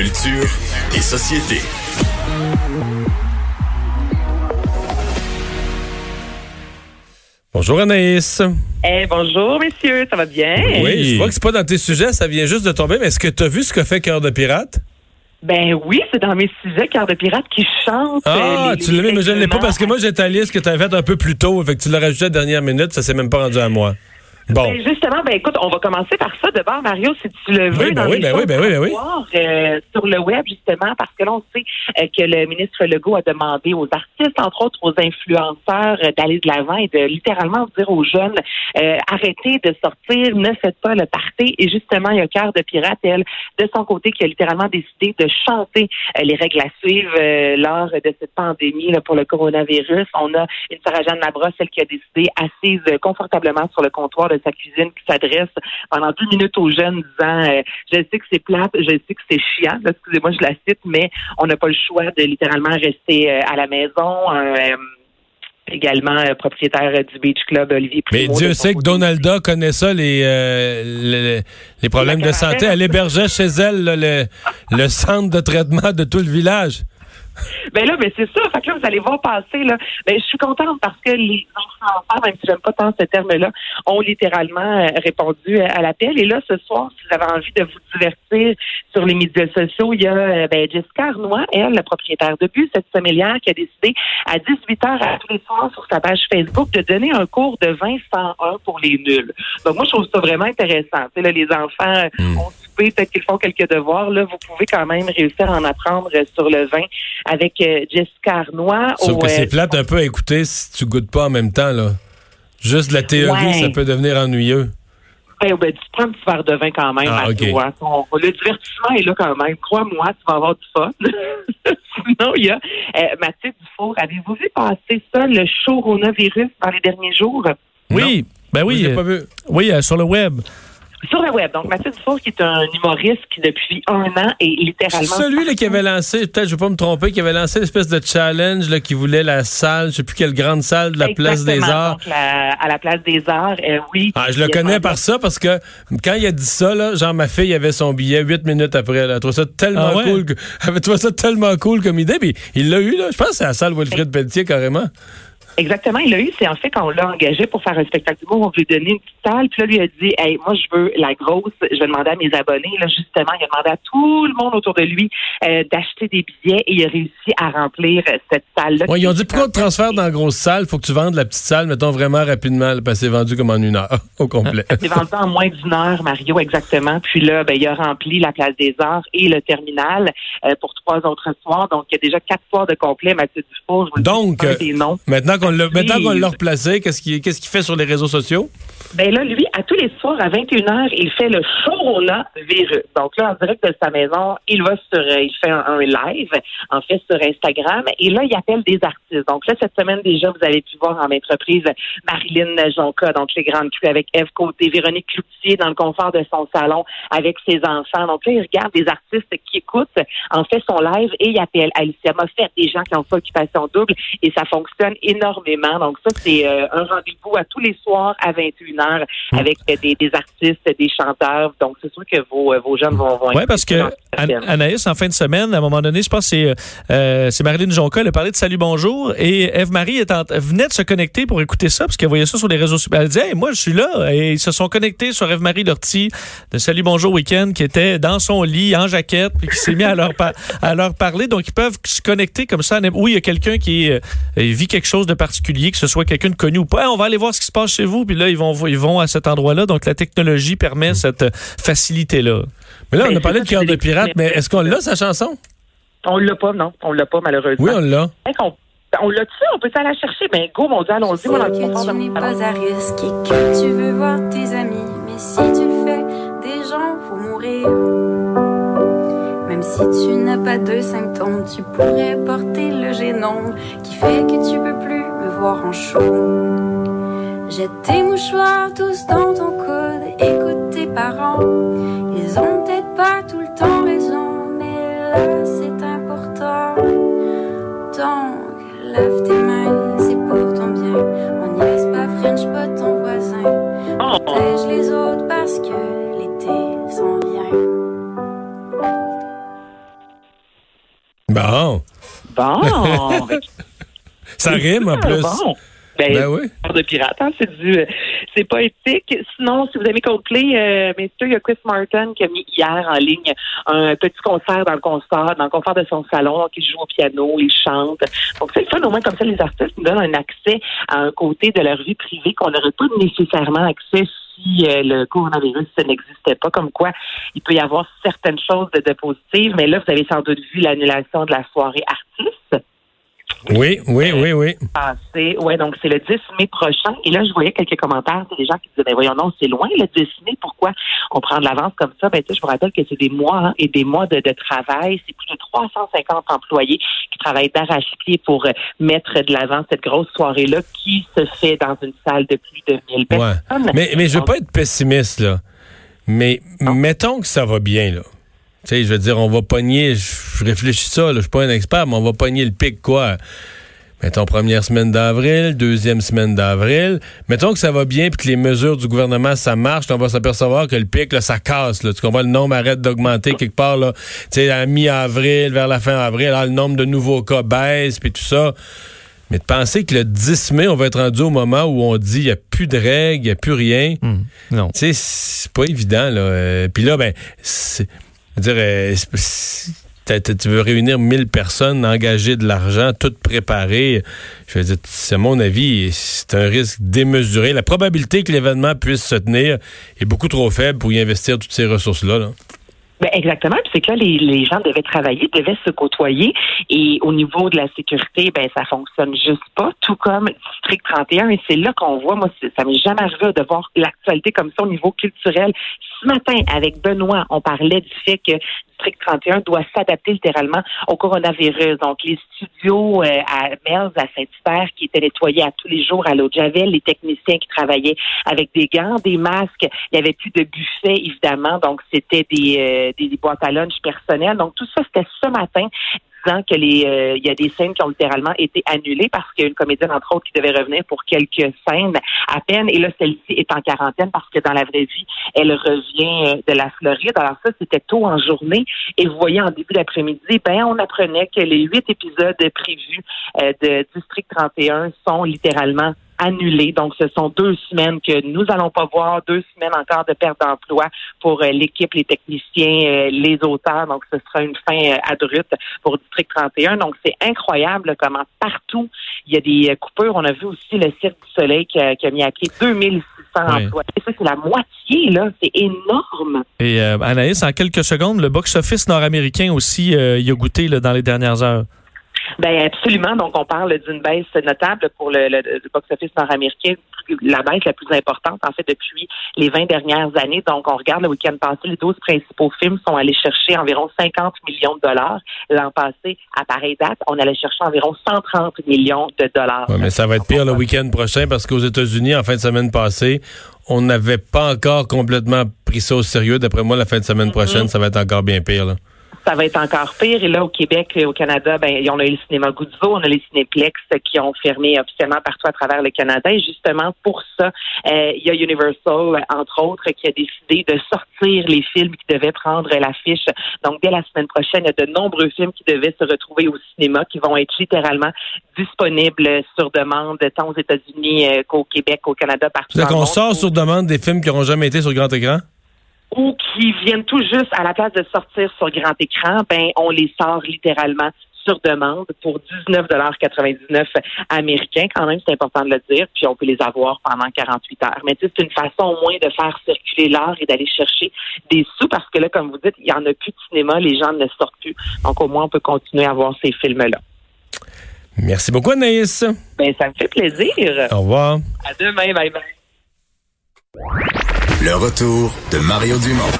Culture et société. Bonjour Anaïs. Eh, bonjour, messieurs, ça va bien? Oui, je vois que c'est pas dans tes sujets, ça vient juste de tomber, mais est-ce que tu as vu ce que fait Cœur de Pirate? Ben oui, c'est dans mes sujets, Cœur de Pirate qui chante. Ah, euh, les- tu l'as mis, mais je ne l'ai pas parce que moi j'ai ta liste que tu avais faite un peu plus tôt, fait que tu l'as rajouté à la dernière minute, ça s'est même pas rendu à moi. Bon. Ben, justement, ben écoute, on va commencer par ça d'abord, Mario, si tu le veux. Oui, ben dans oui, les ben oui, ben oui, ben oui. voir, euh, sur le web, justement, parce que là, on sait euh, que le ministre Legault a demandé aux artistes, entre autres aux influenceurs, euh, d'aller de l'avant et de littéralement dire aux jeunes, euh, arrêtez de sortir, ne faites pas le party. Et justement, il y a Cœur de Pirate, elle, de son côté, qui a littéralement décidé de chanter les règles à suivre euh, lors de cette pandémie là, pour le coronavirus. On a une Sarah-Jeanne Labrosse, celle qui a décidé, assise confortablement sur le comptoir de sa cuisine, qui s'adresse pendant deux minutes aux jeunes, disant euh, Je sais que c'est plate, je sais que c'est chiant, excusez-moi, je la cite, mais on n'a pas le choix de littéralement rester euh, à la maison. Euh, également euh, propriétaire du Beach Club, Olivier Mais Primo, Dieu de son sait que. Donalda connaît ça, les, euh, les, les problèmes de santé. Elle hébergeait chez elle là, le, le centre de traitement de tout le village. Ben là, ben c'est ça. Fait que là, vous allez voir passer, là. Ben, je suis contente parce que les enfants, même si j'aime pas tant ce terme-là, ont littéralement euh, répondu à l'appel. Et là, ce soir, si vous avez envie de vous divertir sur les médias sociaux, il y a euh, ben, Jessica Arnois, elle, la propriétaire de bus, cette sommelière, qui a décidé à 18 h à tous les soirs sur sa page Facebook de donner un cours de 20 101 pour les nuls. Donc, moi, je trouve ça vraiment intéressant. Tu sais, là, les enfants Hmm. ont soupé, peut-être qu'ils font quelques devoirs. Là, vous pouvez quand même réussir à en apprendre sur le vin avec euh, Jessica Arnois. Sauf au, que euh, c'est plate un peu à écouter si tu goûtes pas en même temps. là. Juste la théorie, Ouais. ça peut devenir ennuyeux. Ben, ben, tu prends un petit verre de vin quand même. Ah. Ton- le divertissement est là quand même. Crois-moi, tu vas avoir du fun. Sinon, il y a euh, Mathieu Dufour. Avez-vous vu passer ça, le show coronavirus, dans les derniers jours? Oui, ben oui, Je l'ai euh, pas vu. oui, euh, sur le web. Sur le web. Donc, Mathieu Dufour, qui est un humoriste qui, depuis un an, est littéralement... Celui là, qui avait lancé, peut-être je vais pas me tromper, qui avait lancé l'espèce de challenge là, qui voulait la salle, je sais plus quelle grande salle de la place des Exactement. arts. Donc, la- à la place des arts, euh, oui. Ah, je le connais par ça parce que quand il a dit ça, là, genre ma fille avait son billet huit minutes après. Là. Elle trouvait ça tellement Ah ouais? cool. que- Elle ça tellement cool comme idée. Puis il l'a eu, là. Je pense que c'est la salle Wilfrid Pelletier carrément. Exactement, il l'a eu. C'est en fait quand on l'a engagé pour faire un spectacle d'humour, on lui donné une petite salle. Puis là, lui a dit, hey, moi, je veux la grosse. Je vais demander à mes abonnés. Là, justement, il a demandé à tout le monde autour de lui euh, d'acheter des billets et il a réussi à remplir euh, cette salle-là. Ouais, ils ont dit pourquoi on te transfère dans la grosse salle, faut que tu vendes la petite salle, mettons vraiment rapidement, parce que c'est vendu comme en une heure au complet. C'est vendu en moins d'une heure, Mario, exactement. Puis là, ben, il a rempli la place des arts et le terminal euh, pour trois autres soirs. Donc, il y a déjà quatre soirs de complet, Mathieu Dufour. Je vous dis, Donc, un euh. Maintenant qu'on l'a, replacé, qu'est-ce qu'il, qu'est-ce qu'il fait sur les réseaux sociaux? Ben là, lui, à tous les soirs, à 21h, il fait le virus. Donc là, en direct de sa maison, il va sur, euh, il fait un, un live, en fait, sur Instagram, et là, il appelle des artistes. Donc là, cette semaine, déjà, vous avez pu voir en entreprise Marilyn Jonca, donc les grandes crues avec Eve Côté, Véronique Cloutier dans le confort de son salon avec ses enfants. Donc là, il regarde des artistes qui écoutent, en fait, son live, et il appelle Alicia Moffett, des gens qui ont fait occupation double, et ça fonctionne énormément. Donc ça, c'est euh, un rendez-vous à tous les soirs à 21h avec euh, des, des artistes, des chanteurs. Donc c'est sûr que vos, euh, vos jeunes vont, vont Oui, parce que. Anaïs, en fin de semaine, à un moment donné, je pense que c'est c'est Marilyn Jonca, elle a parlé de Salut Bonjour, et Eve-Marie venait de se connecter pour écouter ça, parce qu'elle voyait ça sur les réseaux sociaux. Elle disait, Hey, moi, je suis là, et ils se sont connectés sur Eve-Marie Lortie de Salut Bonjour Week-end, qui était dans son lit, en jaquette, puis qui s'est mis à leur, à leur parler. Donc, ils peuvent se connecter comme ça. Oui, il y a quelqu'un qui euh, vit quelque chose de particulier, que ce soit quelqu'un de connu ou pas. Hey, on va aller voir ce qui se passe chez vous, puis là, ils vont, ils vont à cet endroit-là. Donc, la technologie permet cette euh, facilité-là. Mais là, on Ben, a parlé de cœur de pirate, mais est-ce qu'on l'a, sa chanson? On l'a pas, non. On l'a pas, malheureusement. Oui, on l'a. Qu'on- on l'a-tu? On peut aller la chercher? Ben, go, mon Dieu, allons-y. Que tu n'es pas à risque et que tu veux voir tes amis. Mais si tu le fais, des gens vont mourir. Même si tu n'as pas de symptômes, tu pourrais porter le génome qui fait que tu peux plus voir en show. Jette tes mouchoirs tous dans ton coude, écoute tes parents. Ils ont peut-être pas tout le temps raison, mais là c'est important. Donc, lave tes mains, c'est pour ton bien. On n'y laisse pas French pas ton voisin. Protège les autres parce que l'été s'en vient. Bon. Bon. Ça rime en plus. Bon. Ben, Ben oui. de pirate, hein, c'est du, euh, c'est poétique. Sinon, si vous aimez Coldplay, euh, messieurs, il y a Chris Martin qui a mis hier en ligne un petit concert dans le concert, dans le confort de son salon, donc il joue au piano, il chante. Donc c'est le fun, au moins comme ça, les artistes nous donnent un accès à un côté de leur vie privée qu'on n'aurait pas nécessairement accès si euh, le coronavirus n'existait pas. Comme quoi, il peut y avoir certaines choses de, de positives, mais là, vous avez sans doute vu l'annulation de la soirée artiste Oui, oui, oui, oui. passé. Ouais, donc c'est le 10 mai prochain. Et là, je voyais quelques commentaires des gens qui disaient, ben voyons, non, c'est loin le 10 mai. Pourquoi on prend de l'avance comme ça? Ben, tu sais, je vous rappelle que c'est des mois hein, et des mois de, de travail. C'est plus de 350 employés qui travaillent d'arrache-pied pour euh, mettre de l'avant cette grosse soirée-là qui se fait dans une salle de plus de 1000 Ouais. personnes. Mais, mais je veux pas être pessimiste, là. Mais mettons que ça va bien, là. Tu sais, je veux dire, on va pogner, je réfléchis ça, là, je suis pas un expert, mais on va pogner le pic, quoi. Mettons première semaine d'avril, deuxième semaine d'avril. Mettons que ça va bien puis que les mesures du gouvernement, ça marche, on va s'apercevoir que le pic, là, ça casse. Là. Tu comprends? Le nombre arrête d'augmenter quelque part, là. Tu sais, à mi-avril, vers la fin avril, là, le nombre de nouveaux cas baisse puis tout ça. Mais de penser que le 10 mai, on va être rendu au moment où on dit il n'y a plus de règles, il n'y a plus rien. Hmm. Non. Tu sais, c'est pas évident, là. Euh, Puis là, ben, c'est- dire, euh, tu veux réunir 1000 personnes, engager de l'argent, tout préparer. Je veux dire, c'est mon avis, c'est un risque démesuré. La probabilité que l'événement puisse se tenir est beaucoup trop faible pour y investir toutes ces ressources-là. là. Ben exactement. Puis c'est que là, les, les gens devaient travailler, devaient se côtoyer. Et au niveau de la sécurité, ben ça fonctionne juste pas. Tout comme District 31. Et c'est là qu'on voit, moi, ça m'est jamais arrivé de voir l'actualité comme ça au niveau culturel. Ce matin, avec Benoît, on parlait du fait que District 31 doit s'adapter littéralement au coronavirus. Donc, les studios euh, à Merz, à Saint-Hubert, qui étaient nettoyés à tous les jours à l'eau de Javel, les techniciens qui travaillaient avec des gants, des masques. Il n'y avait plus de buffet, évidemment. Donc, c'était des, euh, des, des boîtes à lunch personnelles. Donc, tout ça, c'était ce matin disant que les euh, il y a des scènes qui ont littéralement été annulées parce qu'il y a une comédienne entre autres qui devait revenir pour quelques scènes à peine. Et là celle-ci est en quarantaine parce que dans la vraie vie elle revient euh, de la Floride. Alors ça c'était tôt en journée. Et vous voyez en début d'après-midi ben on apprenait que les huit épisodes prévus euh, de District 31 sont littéralement Donc, ce sont deux semaines que nous allons pas voir, deux semaines encore de perte d'emploi pour euh, l'équipe, les techniciens, euh, les auteurs. Donc, ce sera une fin euh, abrupte pour District 31. Donc, c'est incroyable comment partout il y a des coupures. On a vu aussi le Cirque du Soleil qui a, qui a mis à pied 2600 Oui. emplois. Et ça, c'est la moitié, là. C'est énorme. Et euh, Anaïs, en quelques secondes, le box-office nord-américain aussi euh, y a goûté là, dans les dernières heures. Ben absolument. Donc, on parle d'une baisse notable pour le, le- le box-office nord-américain, la baisse la plus importante, en fait, depuis les 20 dernières années. Donc, on regarde le week-end passé, les 12 principaux films sont allés chercher environ 50 millions de dollars. L'an passé, à pareille date, on allait chercher environ 130 millions de dollars. Ouais, mais ça va être pire le week-end prochain parce qu'aux États-Unis, en fin de semaine passée, on n'avait pas encore complètement pris ça au sérieux. D'après moi, la fin de semaine prochaine, ça va être encore bien pire. Là. Ça va être encore pire. Et là, au Québec et au Canada, ben, on a eu le cinéma Guzzo, on a les cinéplex qui ont fermé officiellement partout à travers le Canada. Et justement, pour ça, euh, il y a Universal, entre autres, qui a décidé de sortir les films qui devaient prendre l'affiche. Donc, dès la semaine prochaine, il y a de nombreux films qui devaient se retrouver au cinéma, qui vont être littéralement disponibles sur demande, tant aux États-Unis euh, qu'au Québec, au Canada, partout C'est-à-dire qu'on sort sur demande des films qui n'auront jamais été sur grand écran? Ou qui viennent tout juste à la place de sortir sur grand écran, ben on les sort littéralement sur demande pour 19,99 américains. Quand même, c'est important de le dire. Puis on peut les avoir pendant 48 heures. Mais c'est une façon au moins de faire circuler l'art et d'aller chercher des sous parce que là, comme vous dites, il y en a plus de cinéma, les gens ne sortent plus. Donc au moins, on peut continuer à voir ces films-là. Merci beaucoup, Anaïs. Ben ça me fait plaisir. Au revoir. À demain, bye bye. Le retour de Mario Dumont.